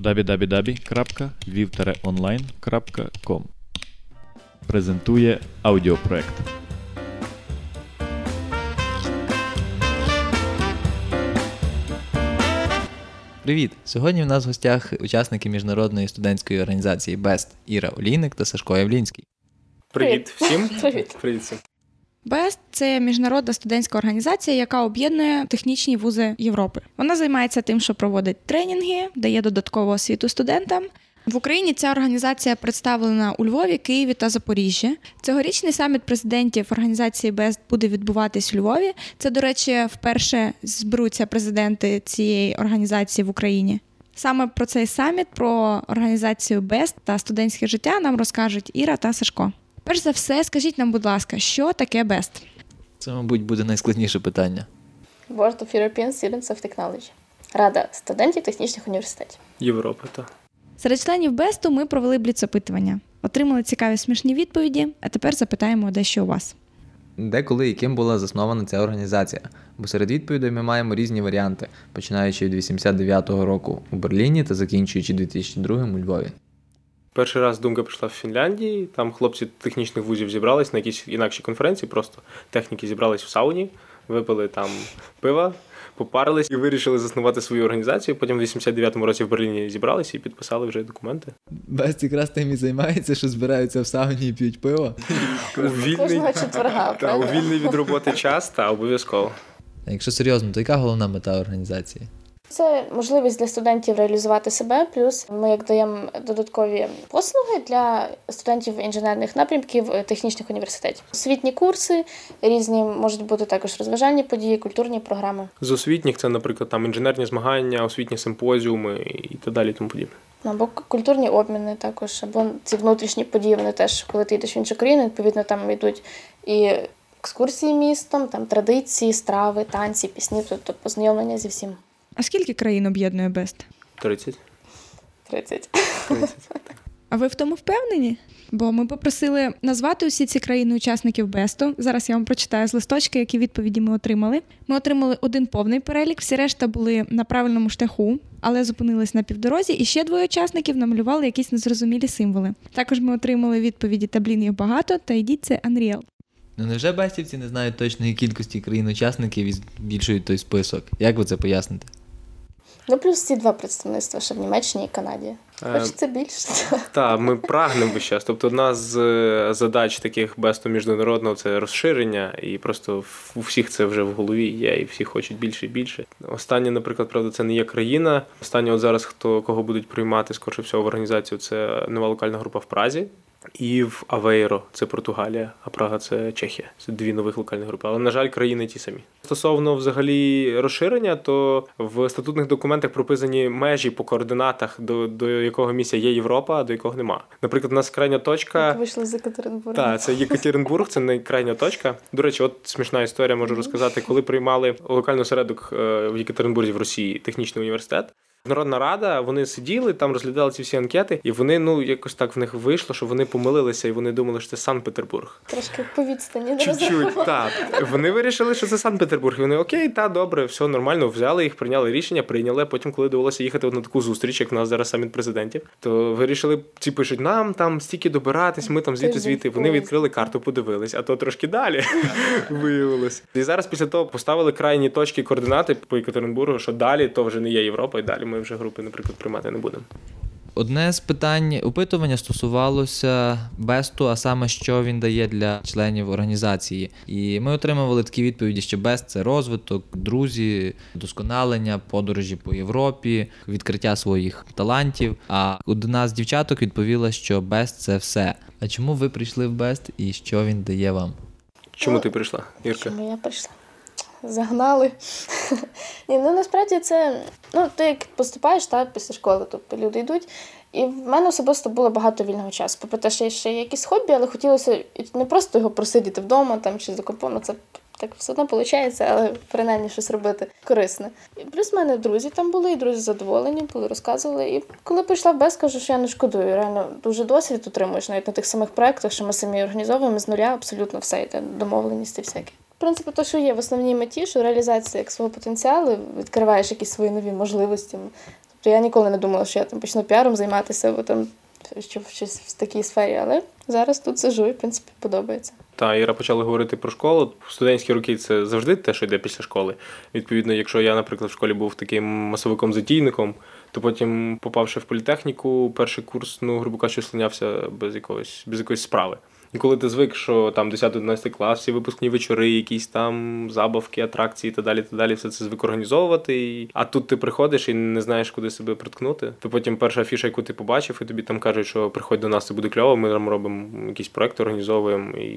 www.viv-online.com Презентує аудіопроект. Привіт! Сьогодні в нас в гостях учасники міжнародної студентської організації БЕСТ Іра Олійник та Сашко Явлінський. Привіт всім. Привіт. Привіт всім. БЕСТ це міжнародна студентська організація, яка об'єднує технічні вузи Європи. Вона займається тим, що проводить тренінги, дає додаткову освіту студентам. В Україні ця організація представлена у Львові, Києві та Запоріжжі. Цьогорічний саміт президентів організації БЕСТ буде відбуватись у Львові. Це, до речі, вперше зберуться президенти цієї організації в Україні. Саме про цей саміт, про організацію БЕСТ та студентське життя нам розкажуть Іра та Сашко. Перш за все, скажіть нам, будь ласка, що таке БЕСТ? Це, мабуть, буде найскладніше питання. Board of European Students of Technology. Рада студентів технічних університетів. Європа, так. Серед членів БЕСТу ми провели бліц-опитування. Отримали цікаві смішні відповіді, а тепер запитаємо дещо у вас. Де, коли і ким була заснована ця організація? Бо серед відповідей ми маємо різні варіанти, починаючи від 89-го року у Берліні та закінчуючи 2002 у Львові. Перший раз думка прийшла в Фінляндії. Там хлопці технічних вузів зібрались на якісь інакші конференції, просто техніки зібрались в сауні, випили там пива, попарились і вирішили заснувати свою організацію. Потім в 89-му році в Берліні зібралися і підписали вже документи. Бест якраз тим і займається, що збираються в сауні і п'ють пиво. У вільний від роботи час та обов'язково. Якщо серйозно, то яка головна мета організації? Це можливість для студентів реалізувати себе. Плюс ми як даємо додаткові послуги для студентів інженерних напрямків е, технічних університетів. Освітні курси різні можуть бути також розважальні події, культурні програми. З освітніх це, наприклад, там інженерні змагання, освітні симпозіуми і так далі. Тому подібне. Ну, Або культурні обміни також, або ці внутрішні події, вони теж, коли ти йдеш в іншу країну, відповідно там йдуть і екскурсії містом, там традиції, страви, танці, пісні, тобто познайомлення зі всім. А скільки країн об'єднує БЕСТ? 30. 30. 30. А ви в тому впевнені? Бо ми попросили назвати усі ці країни учасників БЕСТу. Зараз я вам прочитаю з листочка, які відповіді ми отримали. Ми отримали один повний перелік, всі решта були на правильному шляху, але зупинились на півдорозі, і ще двоє учасників намалювали якісь незрозумілі символи. Також ми отримали відповіді та блін їх багато, та йдіть це Unreal. Ну невже бестівці не знають точної кількості країн-учасників і збільшують той список? Як ви це поясните? Ну, плюс ці два представництва, ще в Німеччині і Канаді. Е, Хочеться більше. Так, ми прагнемо час. Тобто, одна з е, задач таких бесту міжнародного це розширення, і просто у всіх це вже в голові є, і всі хочуть більше і більше. Останнє, наприклад, правда, це не є країна. Останнє, от зараз хто кого будуть приймати, скоріше всього, в організацію, це нова локальна група в Празі. І в Авейро це Португалія, а Прага це Чехія. Це дві нових локальні групи. Але, на жаль, країни ті самі. Стосовно взагалі розширення, то в статутних документах прописані межі по координатах, до, до якого місця є Європа, а до якого нема. Наприклад, у нас крайня точка. Як вийшли з Екатеринбурга. Так, це Єкатеринбург, це найкрайня точка. До речі, от смішна історія можу розказати, коли приймали локальний осередок е, в Єкатеринбурзі в Росії технічний університет. Народна рада, вони сиділи, там розглядали ці всі анкети, і вони ну якось так в них вийшло, що вони помилилися, і вони думали, що це Санкт-Петербург. Трошки по відстані Чуть-чуть, так. Вони вирішили, що це Санкт-Петербург. І вони окей, та добре, все нормально. Взяли їх, прийняли рішення, прийняли. а Потім, коли довелося їхати на таку зустріч, як в нас зараз саміт президентів, то вирішили, ці пишуть, нам там стільки добиратись, ми там звідти звідти. Вони відкрили карту, подивились, а то трошки далі виявилось. І зараз після того поставили крайні точки координати по Екатеринбургу, що далі то вже не є Європа, і далі ми вже групи, наприклад, приймати не будемо. Одне з питань опитування стосувалося Бесту, а саме що він дає для членів організації. І ми отримували такі відповіді, що Бест це розвиток, друзі, досконалення, подорожі по Європі, відкриття своїх талантів. А одна з дівчаток відповіла, що Бест це все. А чому ви прийшли в Бест і що він дає вам? Чому Ну, ти прийшла, Ірка? Чому я прийшла? Загнали. Ні, ну насправді це ну, ти як поступаєш та, після школи, тобто люди йдуть. І в мене особисто було багато вільного часу. Попри те, що є ще якісь хобі, але хотілося не просто його просидіти вдома там, чи за компом, ну, це так все одно виходить, але принаймні щось робити корисне. І плюс в мене друзі там були, і друзі задоволені, були, розказували. І коли прийшла в БЕС, кажу, що я не шкодую. Реально дуже досвід отримуєш навіть на тих самих проєктах, що ми самі організовуємо з нуля абсолютно все йде, домовленості всякі. В принципі, то, що є в основній меті, що реалізація як свого потенціалу, відкриваєш якісь свої нові можливості. Тобто я ніколи не думала, що я там почну піаром займатися, бо там що в щось в такій сфері, але зараз тут сижу і в принципі подобається. Та Іра почала говорити про школу. Студентські роки це завжди те, що йде після школи. Відповідно, якщо я, наприклад, в школі був таким масовиком-затійником, то потім, попавши в політехніку, перший курс, ну, грубо кажучи, слинявся без якогось без якоїсь справи. І коли ти звик, що там 10-11 клас, всі випускні вечори, якісь там забавки, атракції і так далі, та далі, все це звик організовувати. І... А тут ти приходиш і не знаєш, куди себе приткнути. То потім перша афіша, яку ти побачив, і тобі там кажуть, що приходь до нас, це буде кльово. Ми там робимо якісь проекти, організовуємо і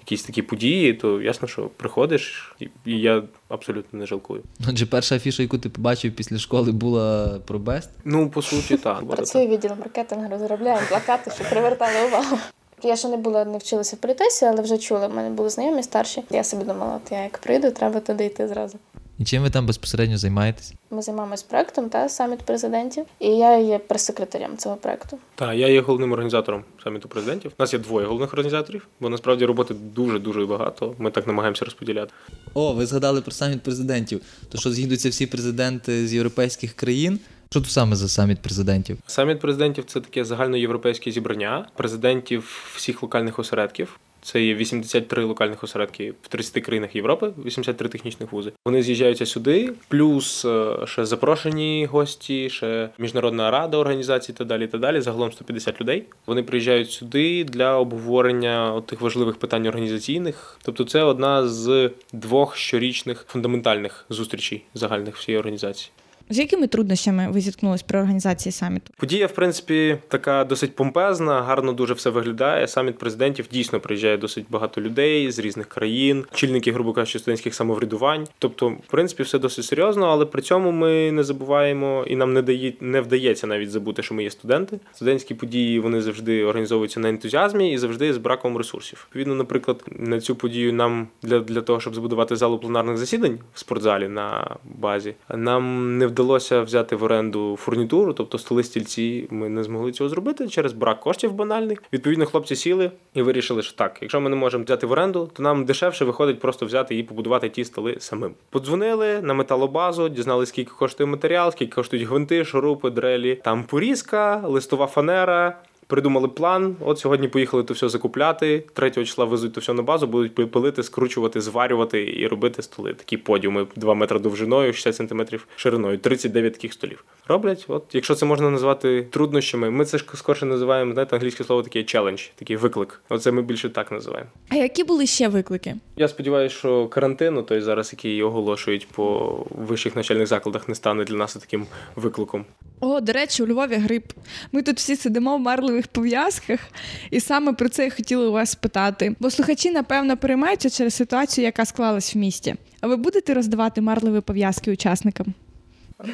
якісь такі події. То ясно, що приходиш, і я абсолютно не жалкую. Отже, перша афіша, яку ти побачив після школи, була про Бест? Ну, по суті, так. Працюю відділом маркетингу, розробляємо плакати, щоб привертали увагу. Я ще не була, не вчилася в політесі, але вже чула. В мене були знайомі старші. Я собі думала, от я як прийду, треба туди йти зразу. І чим ви там безпосередньо займаєтесь? Ми займаємось проектом та саміт президентів, і я є прес-секретарем цього проекту. Так, я є головним організатором саміту президентів. У нас є двоє головних організаторів, бо насправді роботи дуже дуже багато. Ми так намагаємося розподіляти. О, ви згадали про саміт президентів. То що з'їдуться всі президенти з європейських країн. Що тут саме за саміт президентів? Саміт президентів це таке загальноєвропейське зібрання президентів всіх локальних осередків. Це є 83 локальних осередки в 30 країнах Європи, 83 технічних вузи. Вони з'їжджаються сюди, плюс е, ще запрошені гості, ще міжнародна рада організацій та далі. Та далі. Загалом 150 людей. Вони приїжджають сюди для обговорення тих важливих питань організаційних. Тобто, це одна з двох щорічних фундаментальних зустрічей загальних всієї організації. З якими труднощами ви зіткнулись при організації саміту? Подія, в принципі, така досить помпезна, гарно дуже все виглядає. Саміт президентів дійсно приїжджає досить багато людей з різних країн, чільники, грубо кажучи, студентських самоврядувань. Тобто, в принципі, все досить серйозно, але при цьому ми не забуваємо і нам не дає не вдається навіть забути, що ми є студенти. Студентські події вони завжди організовуються на ентузіазмі і завжди з браком ресурсів. Відповідно, наприклад, на цю подію нам для, для того, щоб збудувати залу пленарних засідань в спортзалі на базі, нам не вдалося вдалося взяти в оренду фурнітуру, тобто столи стільці. Ми не змогли цього зробити через брак коштів банальних. Відповідно, хлопці сіли і вирішили, що так, якщо ми не можемо взяти в оренду, то нам дешевше виходить просто взяти і побудувати ті столи самим. Подзвонили на металобазу, дізналися, скільки коштує матеріал, скільки коштують гвинти, шурупи, дрелі. Там порізка, листова фанера. Придумали план. От сьогодні поїхали то все закупляти. 3 числа везуть то все на базу, будуть пилити, скручувати, зварювати і робити столи. Такі подіуми 2 метри довжиною, 60 сантиметрів шириною, 39 таких столів. Роблять. От, якщо це можна назвати труднощами, ми це ж скорше називаємо знаєте, англійське слово таке челендж, такий виклик. Оце ми більше так називаємо. А які були ще виклики? Я сподіваюся, що карантину, той зараз, який оголошують по вищих навчальних закладах, не стане для нас таким викликом. О, до речі, у Львові грип. Ми тут всі сидимо в марливих пов'язках, і саме про це я хотіла вас спитати. Бо слухачі, напевно, переймаються через ситуацію, яка склалась в місті. А ви будете роздавати марливі пов'язки учасникам?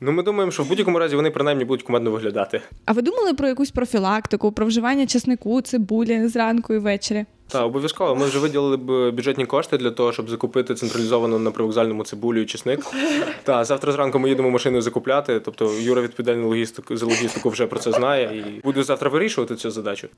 Ну, ми думаємо, що в будь-якому разі вони принаймні будуть кумедно виглядати. А ви думали про якусь профілактику, про вживання чеснику, цибулі зранку і ввечері? Так, обов'язково. Ми вже виділили б бюджетні кошти для того, щоб закупити централізовано на привокзальному цибулю і чесник. Та завтра зранку ми їдемо машиною закупляти. Тобто Юра відповідальний логістику за логістику вже про це знає і буде завтра вирішувати цю задачу.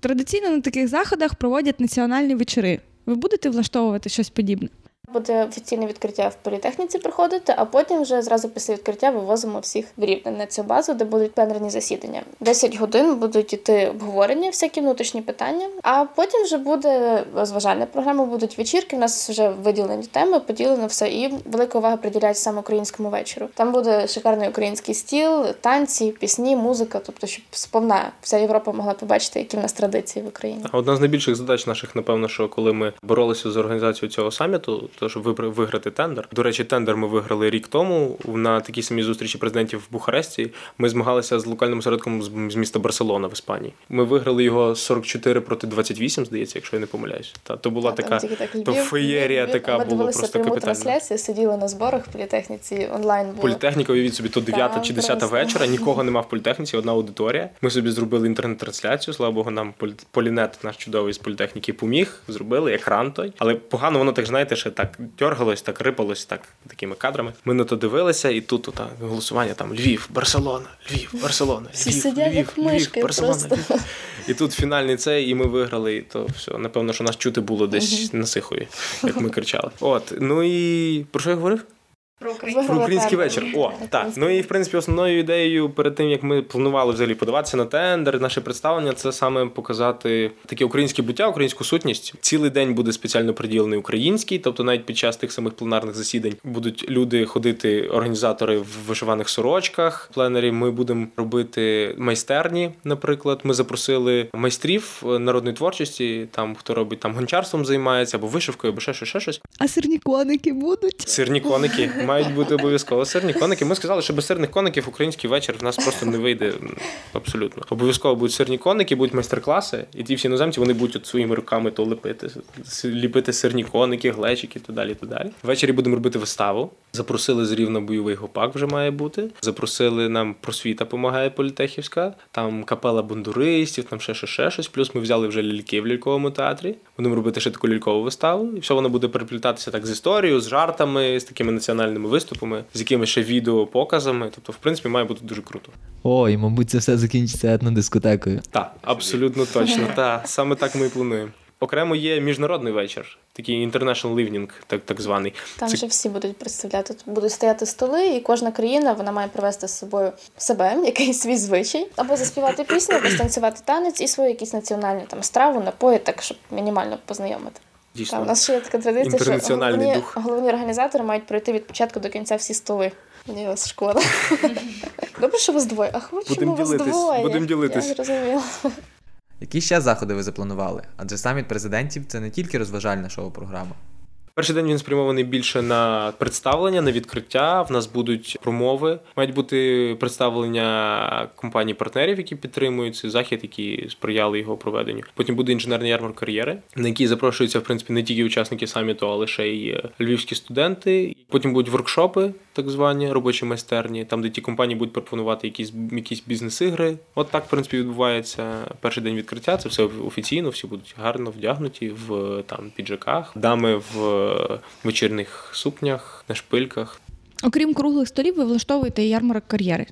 Традиційно на таких заходах проводять національні вечори. Ви будете влаштовувати щось подібне? Буде офіційне відкриття в політехніці приходити, а потім вже зразу після відкриття вивозимо всіх в рівне на цю базу, де будуть пленерні засідання. 10 годин будуть іти обговорення, всякі внутрішні питання. А потім вже буде розважальна програма, будуть вечірки. У нас вже виділені теми, поділено все, і велика увага приділяється саме українському вечору. Там буде шикарний український стіл, танці, пісні, музика, тобто, щоб сповна вся Європа могла побачити, які в нас традиції в Україні. Одна з найбільших задач наших, напевно, що коли ми боролися з організацією цього саміту то щоб виграти тендер. До речі, тендер ми виграли рік тому на такій самій зустрічі президентів в Бухаресті. Ми змагалися з локальним осередком з міста Барселона в Іспанії. Ми виграли його 44 проти 28, здається, якщо я не помиляюсь. Та то була Та, така так, то феєрія Львів, така ми була просто капітальна. трансляцію, сиділи на зборах в політехніці онлайн. було. Політехніка, уявіть собі, то 9 Там чи 10 просто. вечора, нікого нема в політехніці, одна аудиторія. Ми собі зробили інтернет-трансляцію. Слава Богу, нам полі- полінет наш чудовий з політехніки поміг. Зробили екран той, але погано воно так знаєте, ще так дергалось, так рипалось, так такими кадрами. Ми на то дивилися, і тут та, голосування там Львів, Барселона, Львів, Барселона, Львів, сидять, Львів, як Львів, Барселона. просто. Львів. І тут фінальний цей, і ми виграли. І то все, напевно, що нас чути було десь на сихові, як ми кричали. От ну і про що я говорив? Про українську. Про український вечір. О, так. Ну і в принципі основною ідеєю перед тим як ми планували взагалі подаватися на тендер, наше представлення це саме показати таке українське буття, українську сутність. Цілий день буде спеціально приділений український, тобто навіть під час тих самих пленарних засідань будуть люди ходити, організатори в вишиваних сорочках. В пленері ми будемо робити майстерні. Наприклад, ми запросили майстрів е, народної творчості, там хто робить там гончарством займається або вишивкою, або ще щось, ще щось. А сирні коники будуть? Сирні коники мають бути обов'язково. Сирні коники. Ми сказали, що без сирних коників український вечір в нас просто не вийде абсолютно. Обов'язково будуть сирні коники, будуть майстер-класи, і ті всі іноземці вони будуть от своїми руками то лепити, ліпити сирні коники, глечики так далі. так далі. Ввечері будемо робити виставу. Запросили з рівно бойовий гопак вже має бути. Запросили нам просвіта допомагає політехівська, там капела бундуристів, там ще, ще, ще щось. Плюс ми взяли вже ляльки в ляльковому театрі. Будемо робити ще таку лялькову виставу. І все воно буде переплітатися так з історією, з жартами, з такими національними виступами, з якимись ще відеопоказами. Тобто, в принципі, має бути дуже круто. О, і мабуть, це все закінчиться етнодискотекою. Так, абсолютно точно. Так, саме так ми і плануємо. Окремо є міжнародний вечір, такий international evening, так, так званий. Там Це- же всі будуть представляти. Тут будуть стояти столи, і кожна країна вона має привезти з собою себе, якийсь свій звичай, або заспівати пісню, або станцювати танець і свою якісь національні там страву, напої, так щоб мінімально познайомити. Дійсно. Так, у нас ще є така традиція, що головні, дух. головні організатори мають пройти від початку до кінця всі столи. Мені вас шкода. Добре, що вас двоє. А хочемо Будем вас двоє. Будемо ділитись. Я зрозуміла. Які ще заходи ви запланували? Адже саміт президентів це не тільки розважальна шоу-програма. Перший день він спрямований більше на представлення, на відкриття. В нас будуть промови. Мають бути представлення компаній-партнерів, які підтримують цей захід, які сприяли його проведенню. Потім буде інженерний ярмарк кар'єри, на який запрошуються в принципі не тільки учасники саміту, але ще й е, львівські студенти. Потім будуть воркшопи, так звані робочі майстерні, там де ті компанії будуть пропонувати якісь якісь бізнес-ігри. От так, в принципі, відбувається перший день відкриття. Це все офіційно, всі будуть гарно вдягнуті в там піджаках, дами в вечірних сукнях, на шпильках. Окрім круглих столів, ви влаштовуєте ярмарок кар'єри.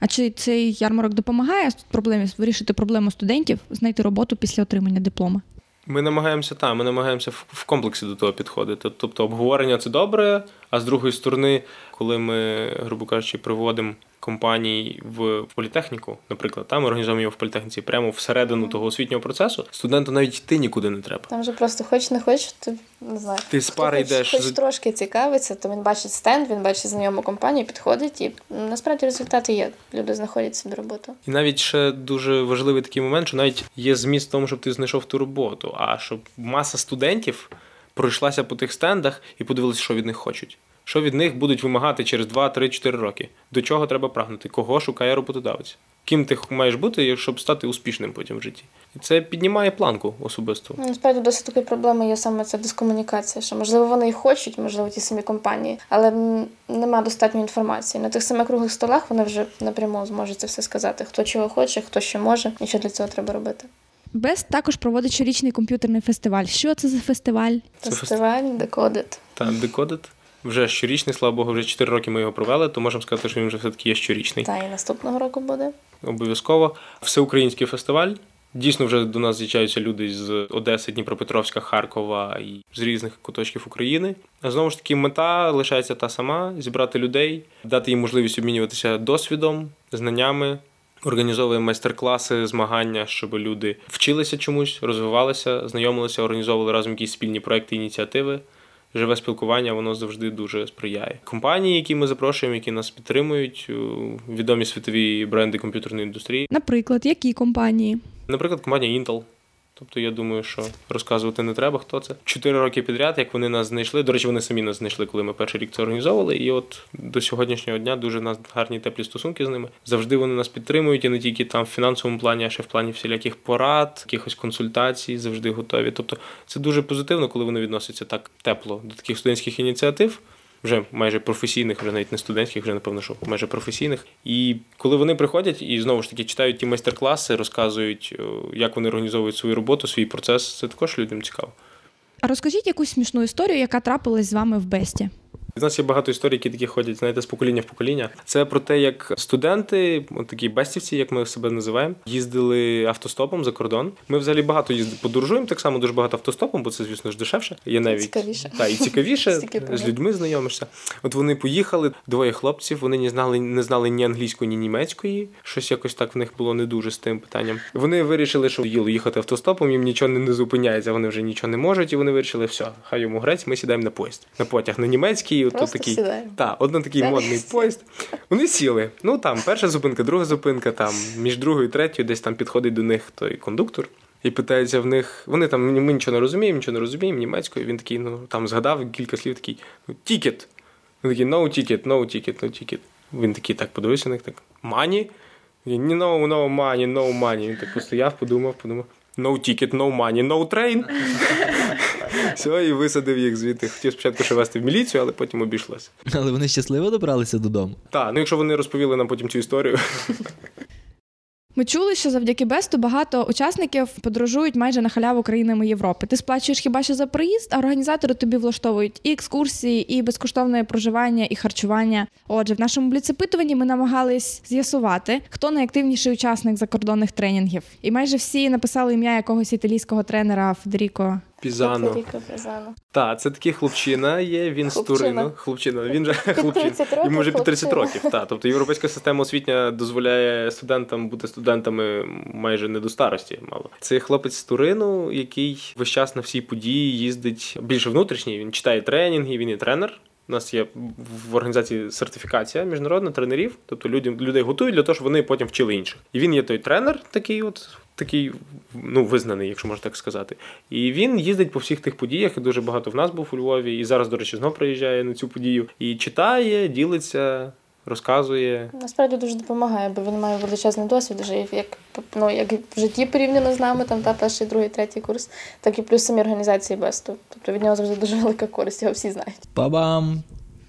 А чи цей ярмарок допомагає проблемі вирішити проблему студентів знайти роботу після отримання диплома? Ми намагаємося та, ми намагаємося в, комплексі до того підходити. Тобто обговорення це добре, а з другої сторони, коли ми, грубо кажучи, приводимо компаній в політехніку, наприклад, там організуємо його в політехніці прямо всередину того освітнього процесу, студенту навіть йти нікуди не треба. Там же просто хоч не хоч, ти не знаю. Ти з пари Хто хоч, хоч трошки цікавиться, то він бачить стенд, він бачить знайому компанію, підходить, і насправді результати є. Люди знаходять собі роботу. І навіть ще дуже важливий такий момент, що навіть є зміст в тому, щоб ти знайшов ту роботу, а щоб маса студентів пройшлася по тих стендах і подивилися, що від них хочуть. Що від них будуть вимагати через 2, 3, 4 роки? До чого треба прагнути? Кого шукає роботодавець? Ким ти маєш бути, щоб стати успішним потім в житті? І це піднімає планку особисто. Ну, Насправді досить такою проблемою є саме ця дискомунікація, що можливо вони і хочуть, можливо, ті самі компанії, але нема достатньої інформації. На тих самих круглих столах вони вже напряму зможуть це все сказати, хто чого хоче, хто що може і що для цього треба робити. Бест також проводить щорічний комп'ютерний фестиваль. Що це за фестиваль? Фестиваль, декодит. Та декодит. Вже щорічний, слава Богу, вже 4 роки ми його провели, то можемо сказати, що він вже все-таки є щорічний. Та і наступного року буде. Обов'язково. Всеукраїнський фестиваль. Дійсно, вже до нас з'їжджаються люди з Одеси, Дніпропетровська, Харкова і з різних куточків України. А знову ж таки, мета лишається та сама: зібрати людей, дати їм можливість обмінюватися досвідом, знаннями. Організовуємо майстер-класи, змагання, щоб люди вчилися чомусь, розвивалися, знайомилися, організовували разом якісь спільні проекти, ініціативи. Живе спілкування, воно завжди дуже сприяє. Компанії, які ми запрошуємо, які нас підтримують, відомі світові бренди комп'ютерної індустрії. Наприклад, які компанії? Наприклад, компанія Intel. Тобто, я думаю, що розказувати не треба, хто це. Чотири роки підряд, як вони нас знайшли. До речі, вони самі нас знайшли, коли ми перший рік це організовували. І от до сьогоднішнього дня дуже нас гарні теплі стосунки з ними. Завжди вони нас підтримують, і не тільки там в фінансовому плані, а ще в плані всіляких порад, якихось консультацій, завжди готові. Тобто, це дуже позитивно, коли вони відносяться так тепло до таких студентських ініціатив. Вже майже професійних, вже навіть не студентських, вже напевно, що майже професійних. І коли вони приходять і знову ж таки читають ті майстер-класи, розказують, е, як вони організовують свою роботу, свій процес, це також людям цікаво. А розкажіть якусь смішну історію, яка трапилась з вами в Бесті. У нас є багато історій, які такі ходять, знаєте, з покоління в покоління. Це про те, як студенти, от такі бестівці, як ми себе називаємо, їздили автостопом за кордон. Ми взагалі багато їздили, подорожуємо так само дуже багато автостопом, бо це, звісно ж, дешевше. Є навіть цікавіше. Та, і цікавіше з людьми знайомишся. От вони поїхали, двоє хлопців, вони не знали, не знали ні англійської, ні німецької. Щось якось так в них було не дуже з тим питанням. Вони вирішили, що їли їхати автостопом, їм нічого не, не зупиняється, вони вже нічого не можуть, і вони вирішили, все, хай йому грець, ми сідаємо на поїзд. На потяг на німецький, от Просто такий. сідаємо. Так, один такий модний поїзд. Вони сіли. Ну там перша зупинка, друга зупинка, там між другою і третьою десь там підходить до них той кондуктор. І питається в них, вони там ми нічого не розуміємо, нічого не розуміємо німецькою. Він такий, ну там згадав кілька слів, такий тікет. Він такий no ticket, no ticket, no ticket. Він такий так подивився на них, так money? Ні, no, no money, no money. Він так постояв, подумав, подумав. No ticket, no money, no train. Все, і висадив їх звідти. Хотів спочатку ще вести в міліцію, але потім обійшлося. Але вони щасливо добралися додому. Так, ну якщо вони розповіли нам потім цю історію. Ми чули, що завдяки Бесту багато учасників подорожують майже на халяву країнами Європи. Ти сплачуєш хіба що за проїзд, а організатори тобі влаштовують і екскурсії, і безкоштовне проживання, і харчування. Отже, в нашому бліцепитуванні ми намагались з'ясувати, хто найактивніший учасник закордонних тренінгів. І майже всі написали ім'я якогось італійського тренера Федеріко. Пізано. Федеріко Пізано. Так, це такий хлопчина є, він з Турину. Хлопчина. Він же хлопчина. 30 Йому вже під 30 років. Так. Тобто європейська система освітня дозволяє студентам бути студентами майже не до старості. Мало. Це хлопець з Турину, який весь час на всі події їздить більше внутрішній. Він читає тренінги, він і тренер. У нас є в організації сертифікація міжнародна тренерів, тобто люди, людей готують для того, щоб вони потім вчили інших. І він є той тренер, такий, от такий, ну визнаний, якщо можна так сказати. І він їздить по всіх тих подіях. і Дуже багато в нас був у Львові. І зараз, до речі, знов приїжджає на цю подію. І читає, ділиться, розказує. Насправді дуже допомагає, бо він має величезний досвід, вже як, ну, як в житті порівняно з нами, там та перший, другий, третій курс, так і плюс самі організації Бесту. Тобто від нього завжди дуже велика користь, його всі знають. Па-бам!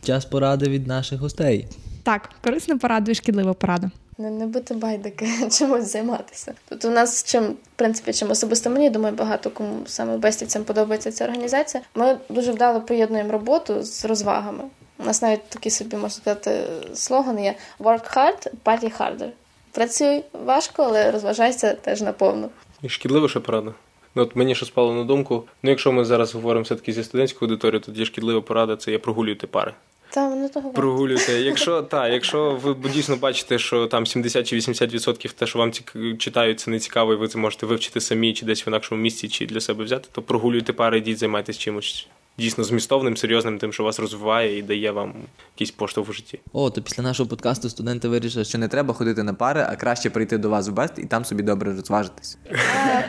Час поради від наших гостей. Так, корисна порада і шкідлива порада. Не, не бути байдики, чимось займатися. Тобто у нас чим, в принципі, чим особисто мені, думаю, багато кому саме бестівцям подобається ця організація. Ми дуже вдало поєднуємо роботу з розвагами. У нас навіть такий собі можна сказати слоган є work hard, party harder. Працюй важко, але розважайся теж наповну. І шкідлива ще порада. Ну, от мені що спало на думку. Ну, якщо ми зараз говоримо все-таки зі студентською аудиторією, тоді шкідлива порада це є прогулюйте пари. Та воно того. Прогулюйте. Якщо та, якщо ви дійсно бачите, що там 70 чи 80% те, що вам цік... читають, це не цікаво, і ви це можете вивчити самі, чи десь в інакшому місці, чи для себе взяти, то прогулюйте пари, йдіть, займайтесь чимось дійсно змістовним, серйозним, тим, що вас розвиває і дає вам якийсь поштовх у житті. О, то після нашого подкасту студенти вирішили, що не треба ходити на пари, а краще прийти до вас в Бест і там собі добре розважитись.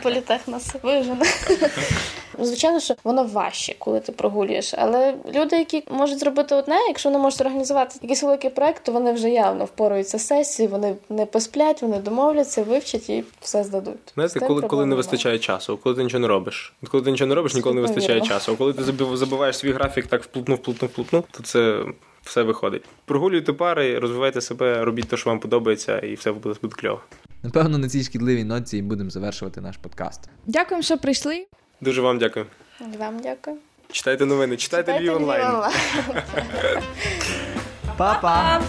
Політех нас вижене. Звичайно, що воно важче, коли ти прогулюєш. Але люди, які можуть зробити одне, якщо не можуть організувати якийсь великий проект, то вони вже явно впораються з сесії, вони не посплять, вони домовляться, вивчать і все здадуть. Знаєте, коли, коли не вистачає часу, коли ти нічого не робиш. От Коли ти нічого не робиш, ніколи не вистачає часу. А коли ти забив- забиваєш свій графік, так вплутнув, вплутнув, вплутнув, то це все виходить. Прогулюйте пари, розвивайте себе, робіть те, що вам подобається, і все буде, буде кльово. Напевно, на цій шкідливій ноці і будемо завершувати наш подкаст. Дякуємо, що прийшли. Дуже вам дякую. Вам дякую. Читайте новини, читайте, Читайте Львів онлайн. онлайн. Па-па!